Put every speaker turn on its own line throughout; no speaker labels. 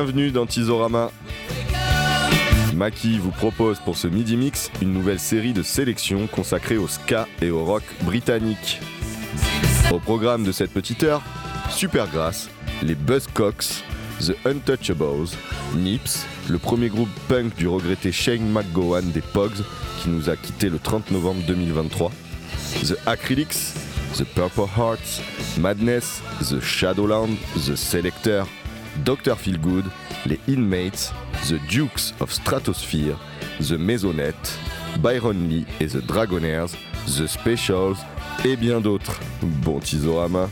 Bienvenue dans Tizorama. Maki vous propose pour ce midi mix une nouvelle série de sélections consacrée au ska et au rock britannique. Au programme de cette petite heure, Supergrass, les Buzzcocks, The Untouchables, Nips, le premier groupe punk du regretté Shane McGowan des Pogs qui nous a quitté le 30 novembre 2023, The Acrylics, The Purple Hearts, Madness, The Shadowland, The Selector, Dr. Feelgood, les Inmates, The Dukes of Stratosphere, The Maisonette, Byron Lee et The Dragonaires, The Specials et bien d'autres. Bon Tizorama.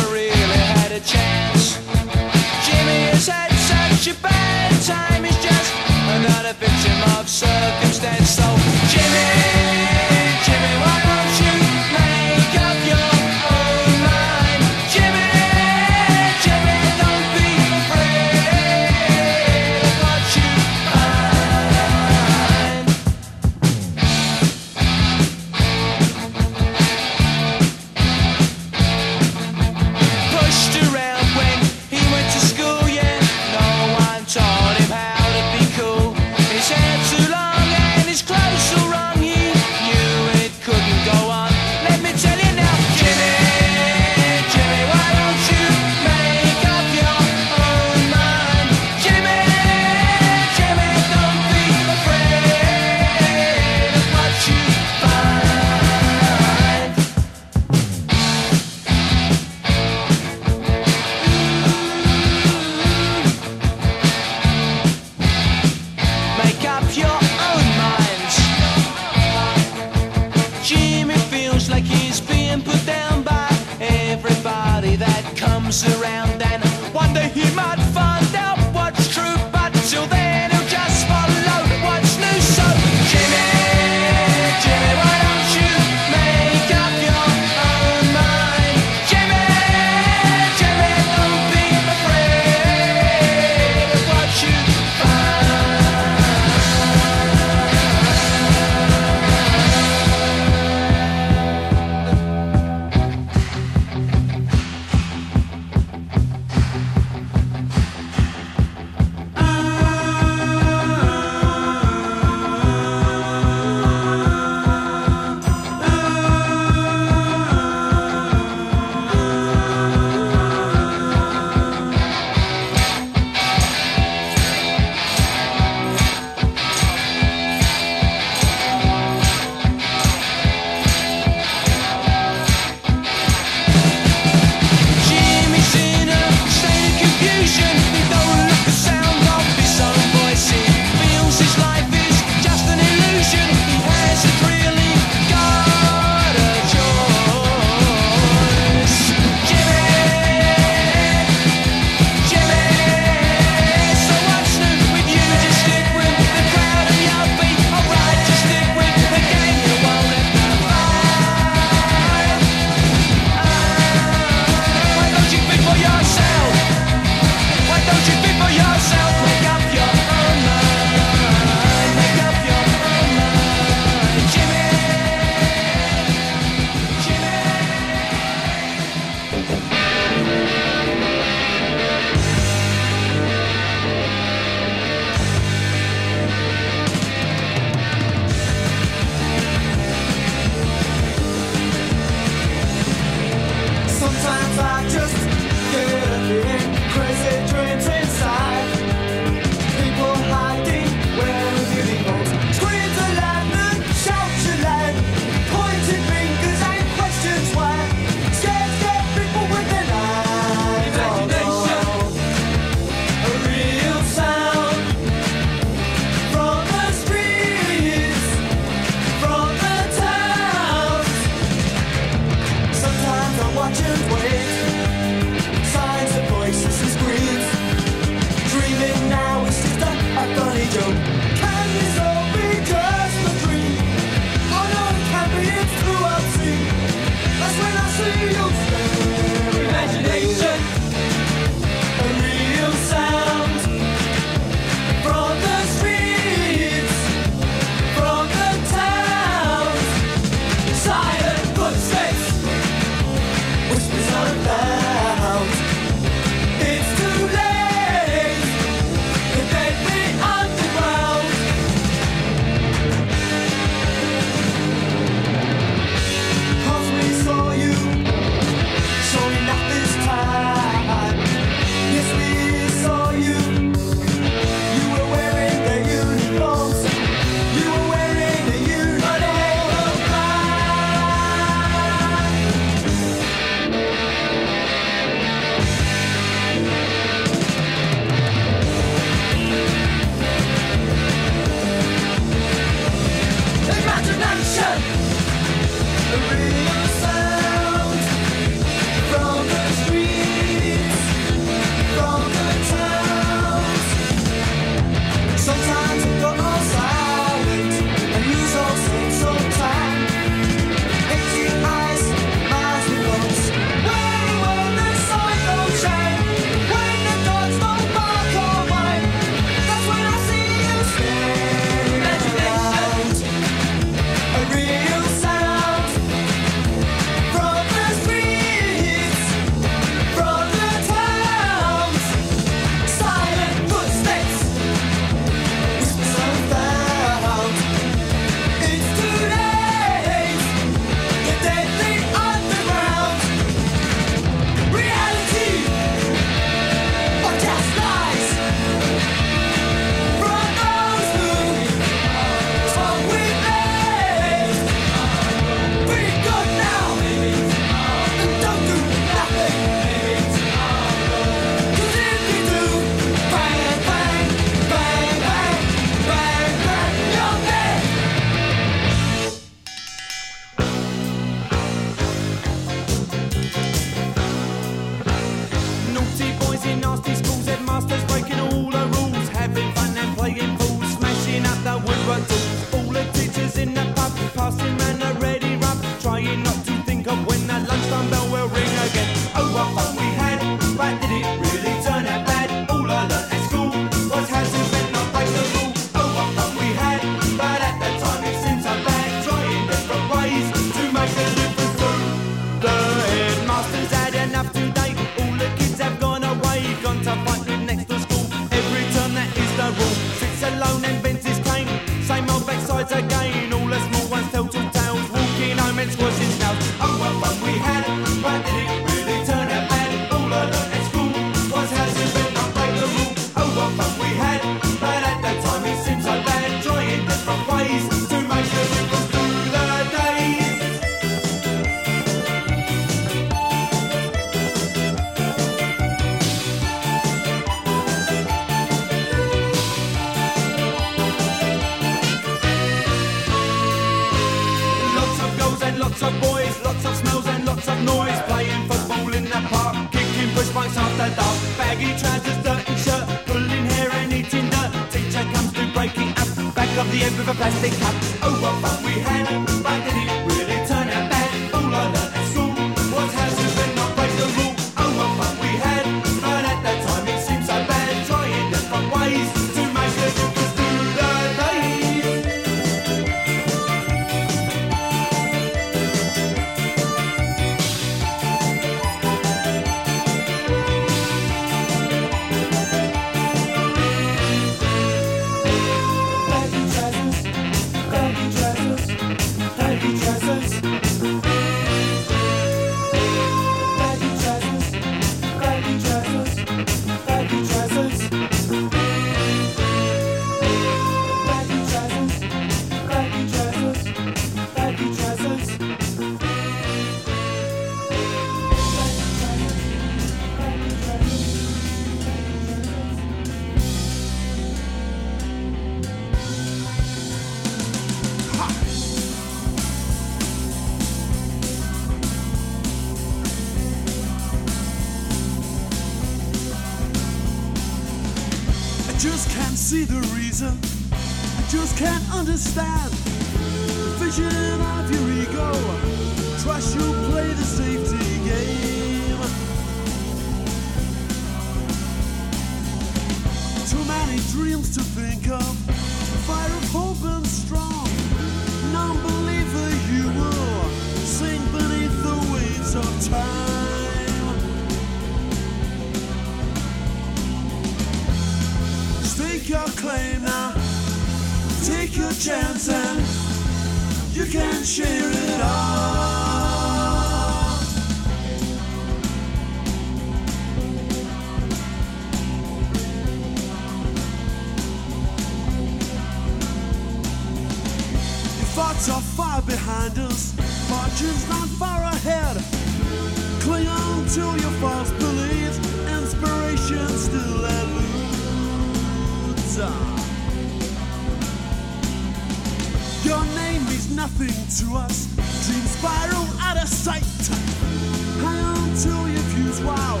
Until you
fuse, wow!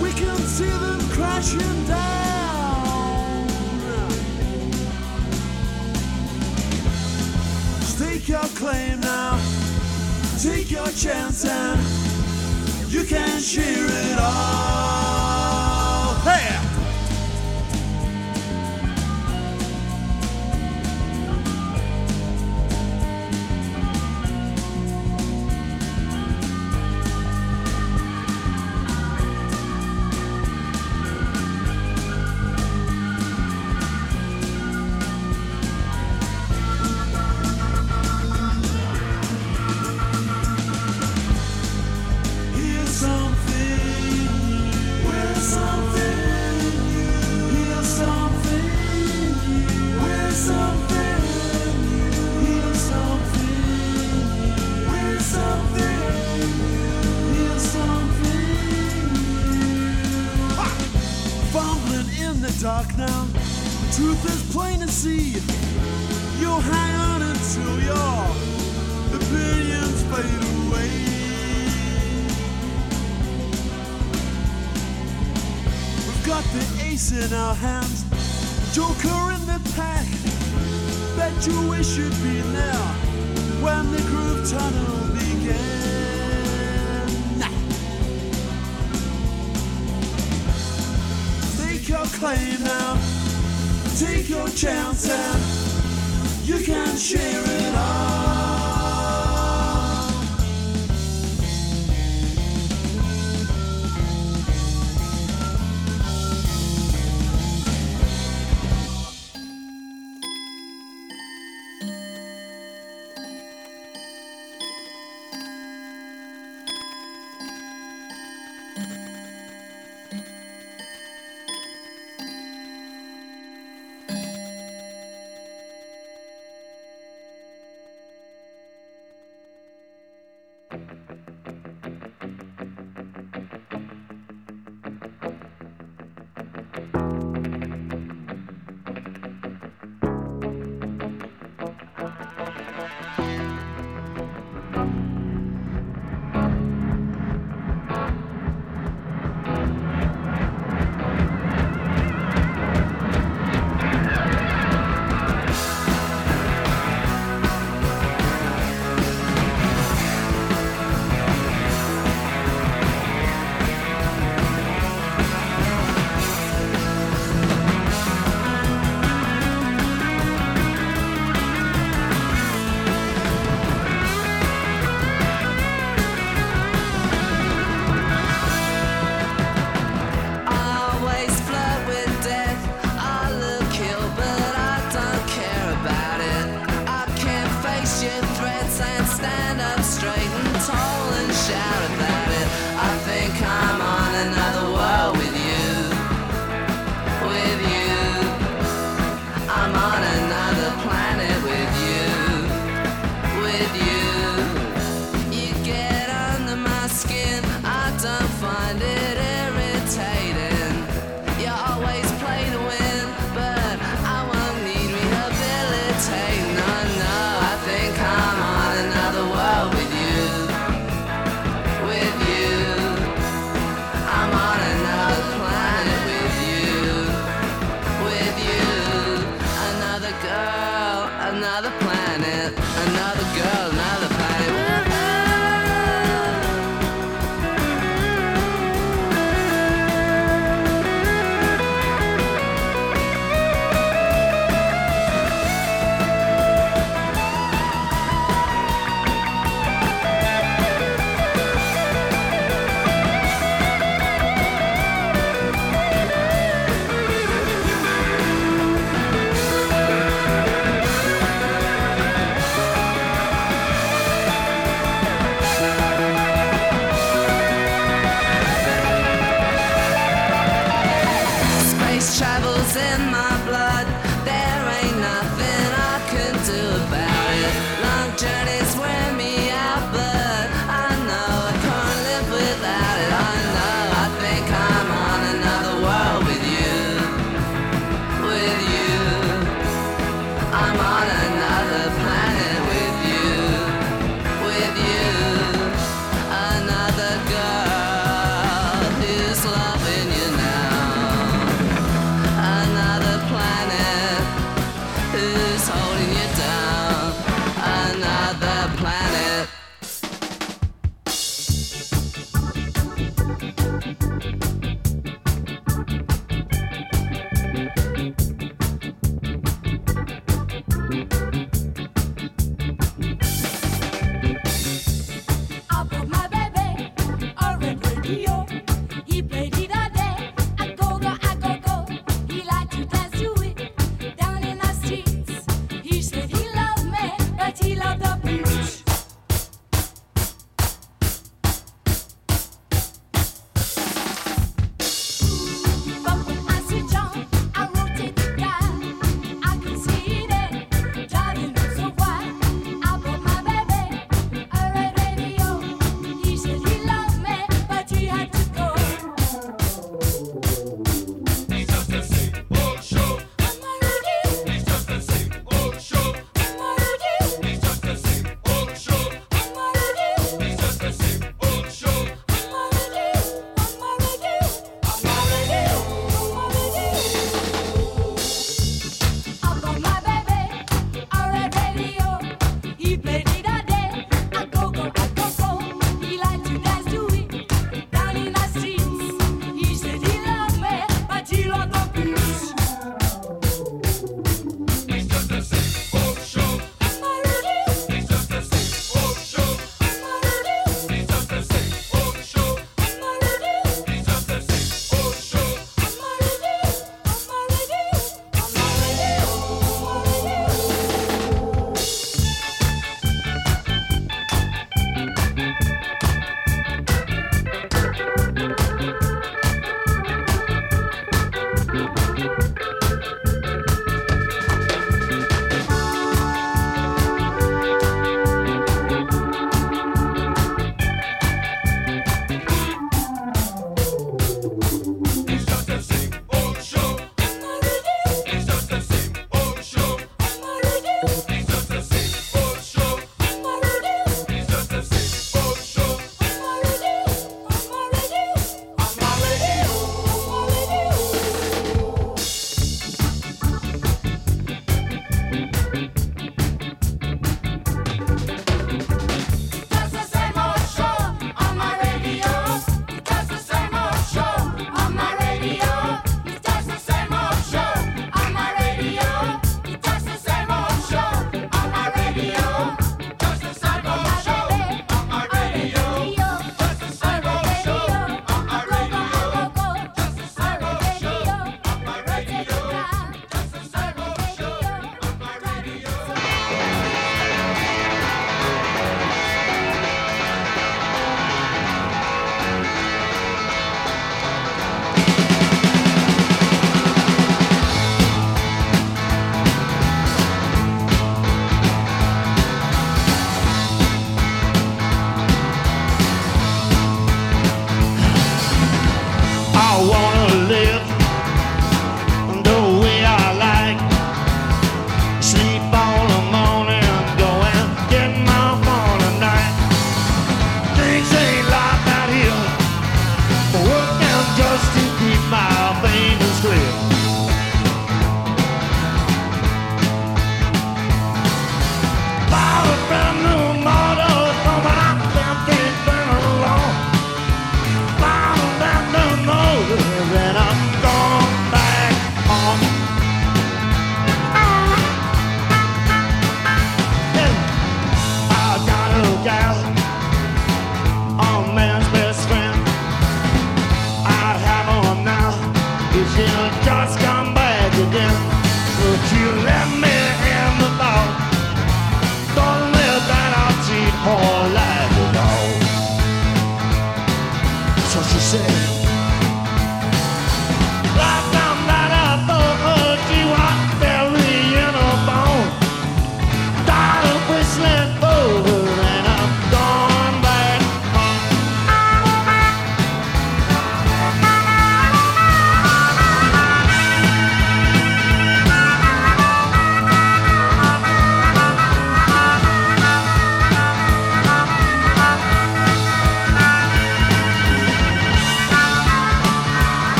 we can see them crashing down. Take your claim now,
take your chance, and you can share it all.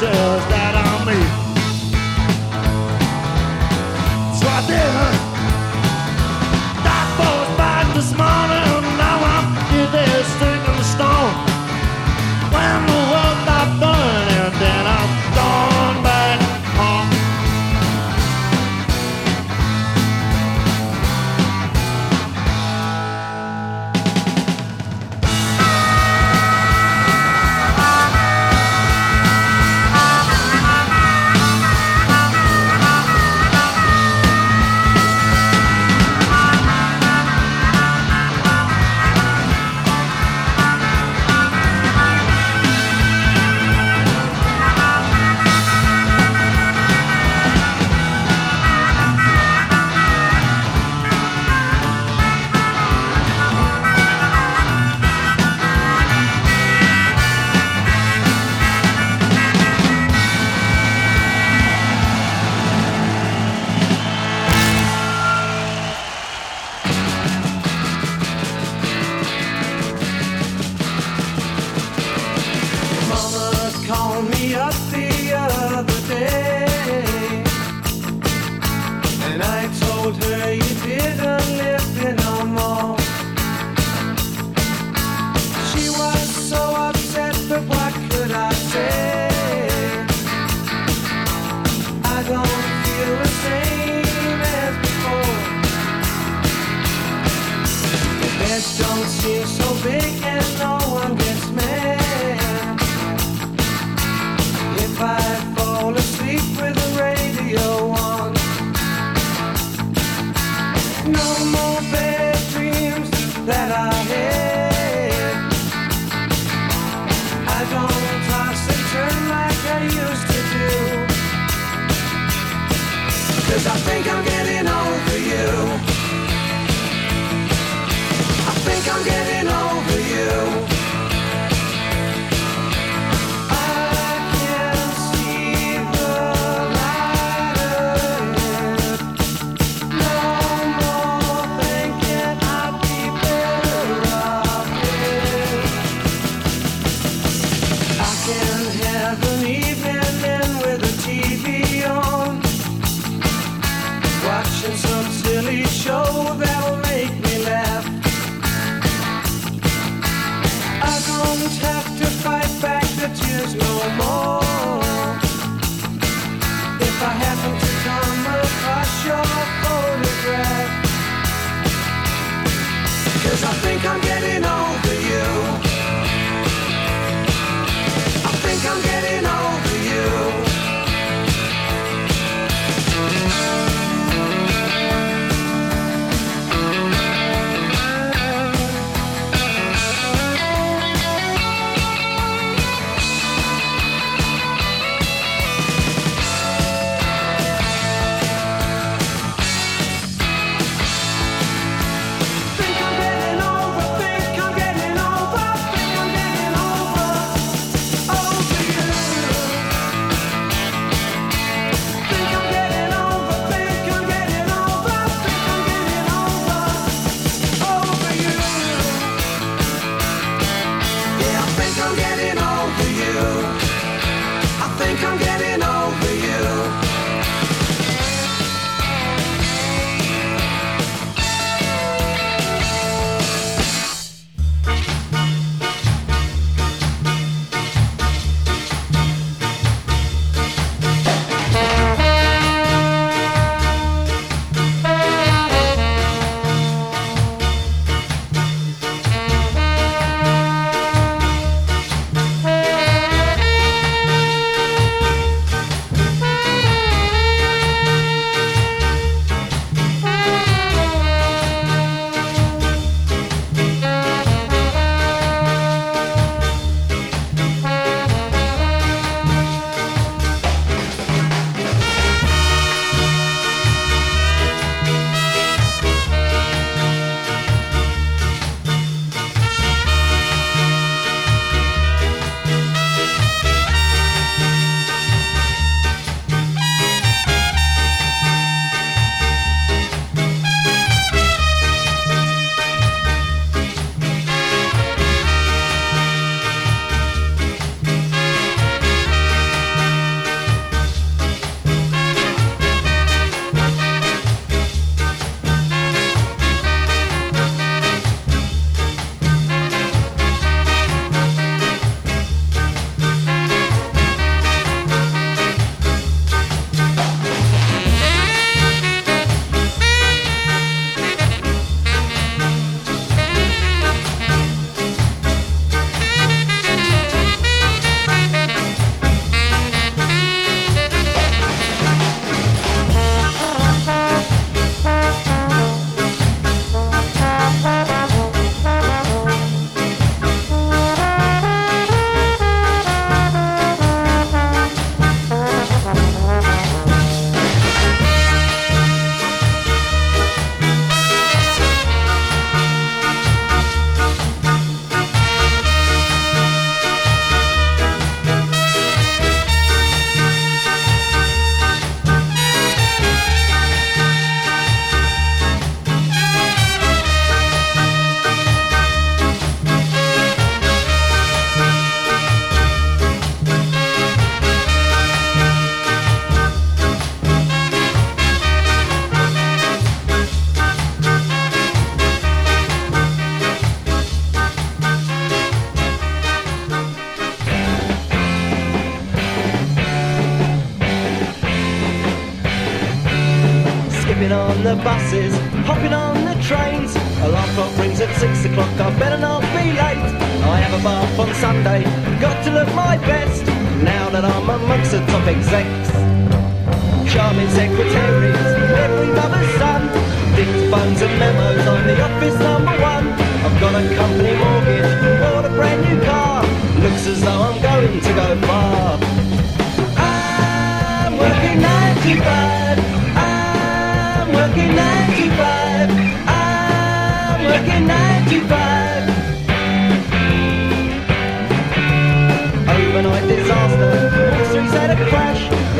The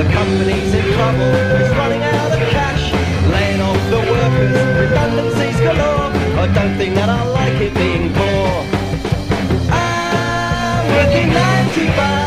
The
company's in trouble, it's running out of cash. Laying off the workers, galore. I don't think that I like it being poor. I'm working
95.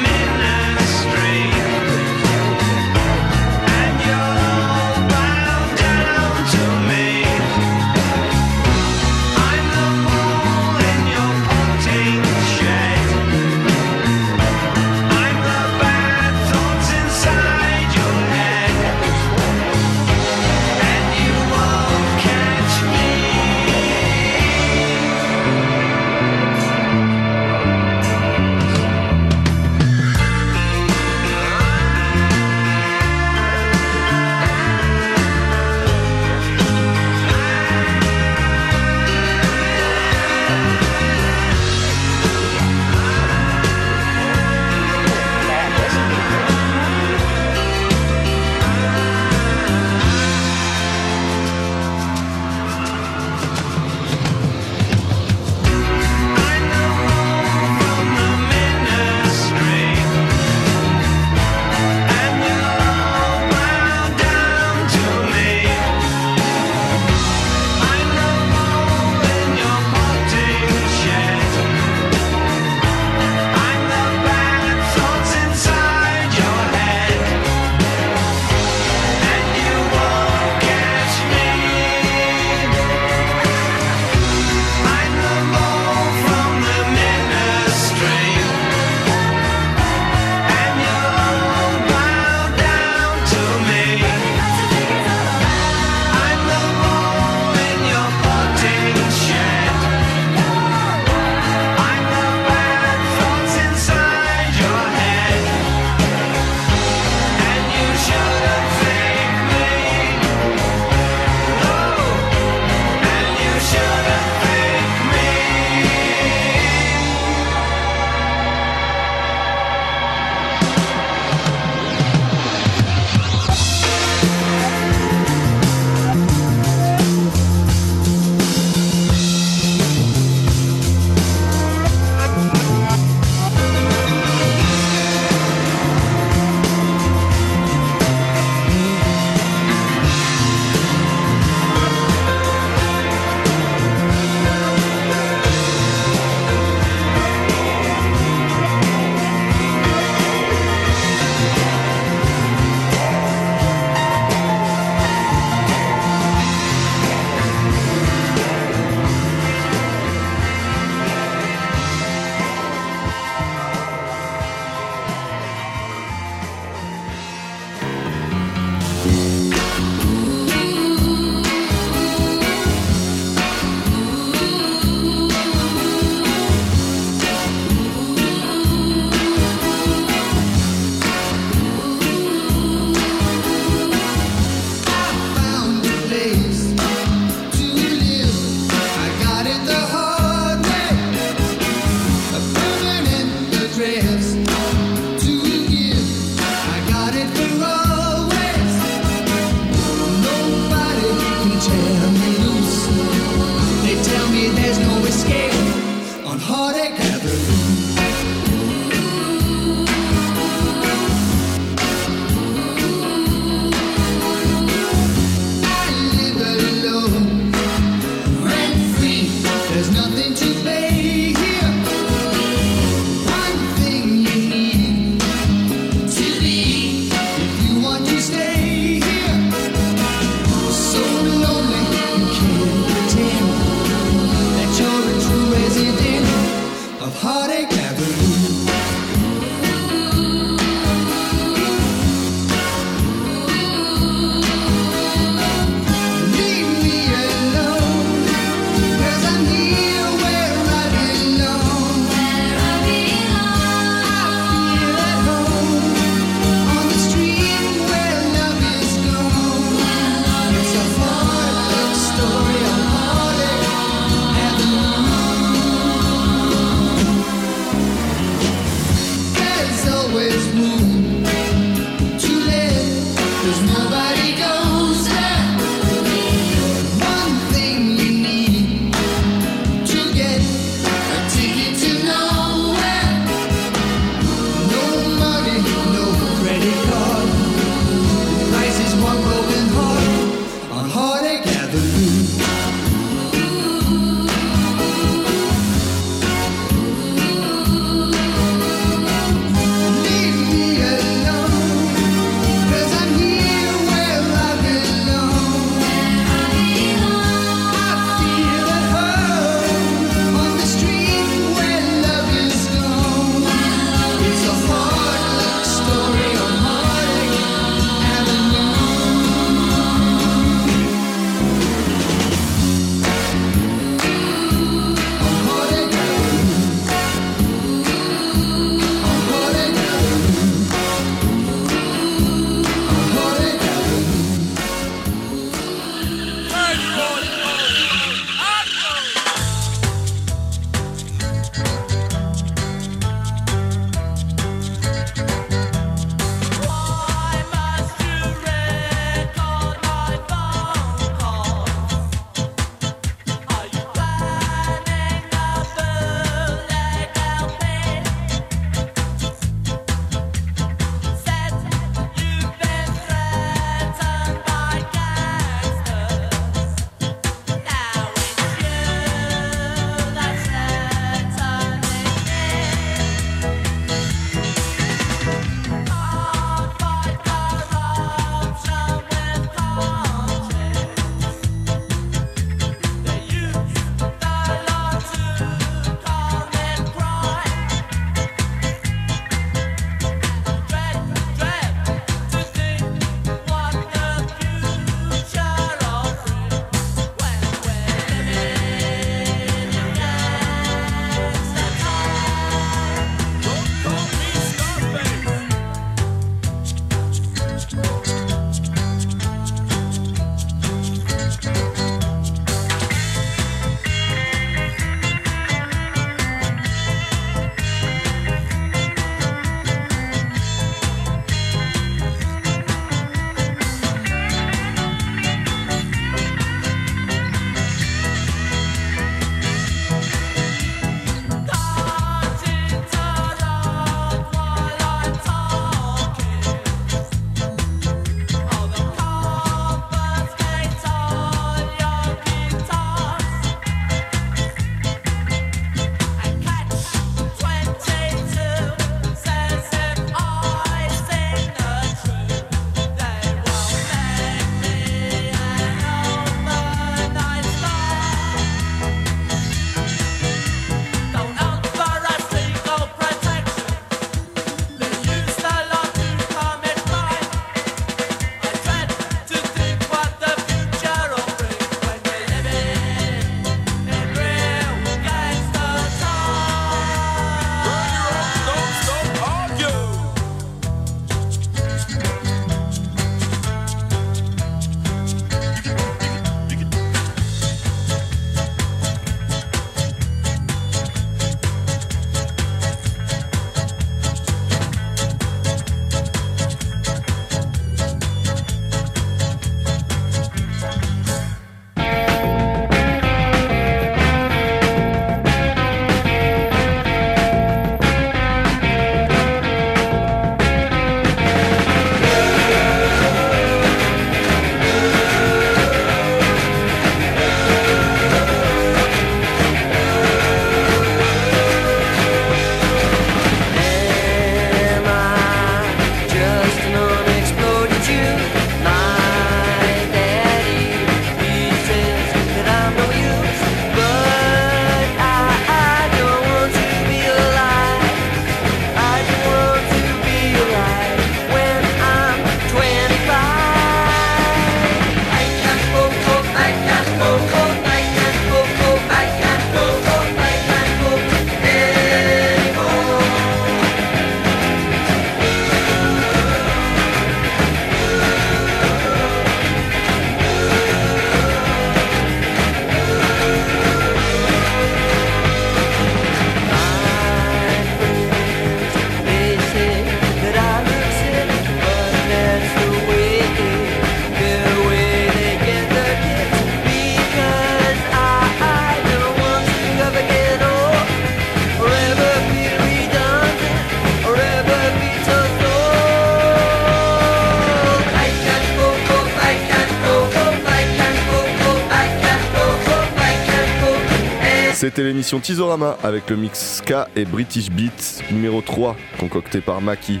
C'était l'émission Tizorama avec le mix Ska et British Beats numéro 3 concocté par Maki.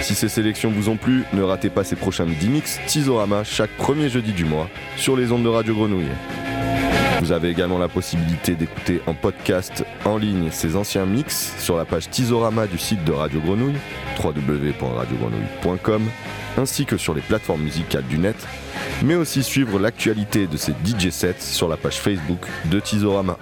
Si ces sélections vous ont plu, ne ratez pas ces prochains midi mix Tizorama chaque premier jeudi du mois sur les ondes de Radio Grenouille. Vous avez également la possibilité d'écouter en podcast en ligne ces anciens mix sur la page Tizorama du site de Radio Grenouille, www.radiogrenouille.com, ainsi que sur les plateformes musicales du net, mais aussi suivre l'actualité de ces DJ sets sur la page Facebook de Tizorama.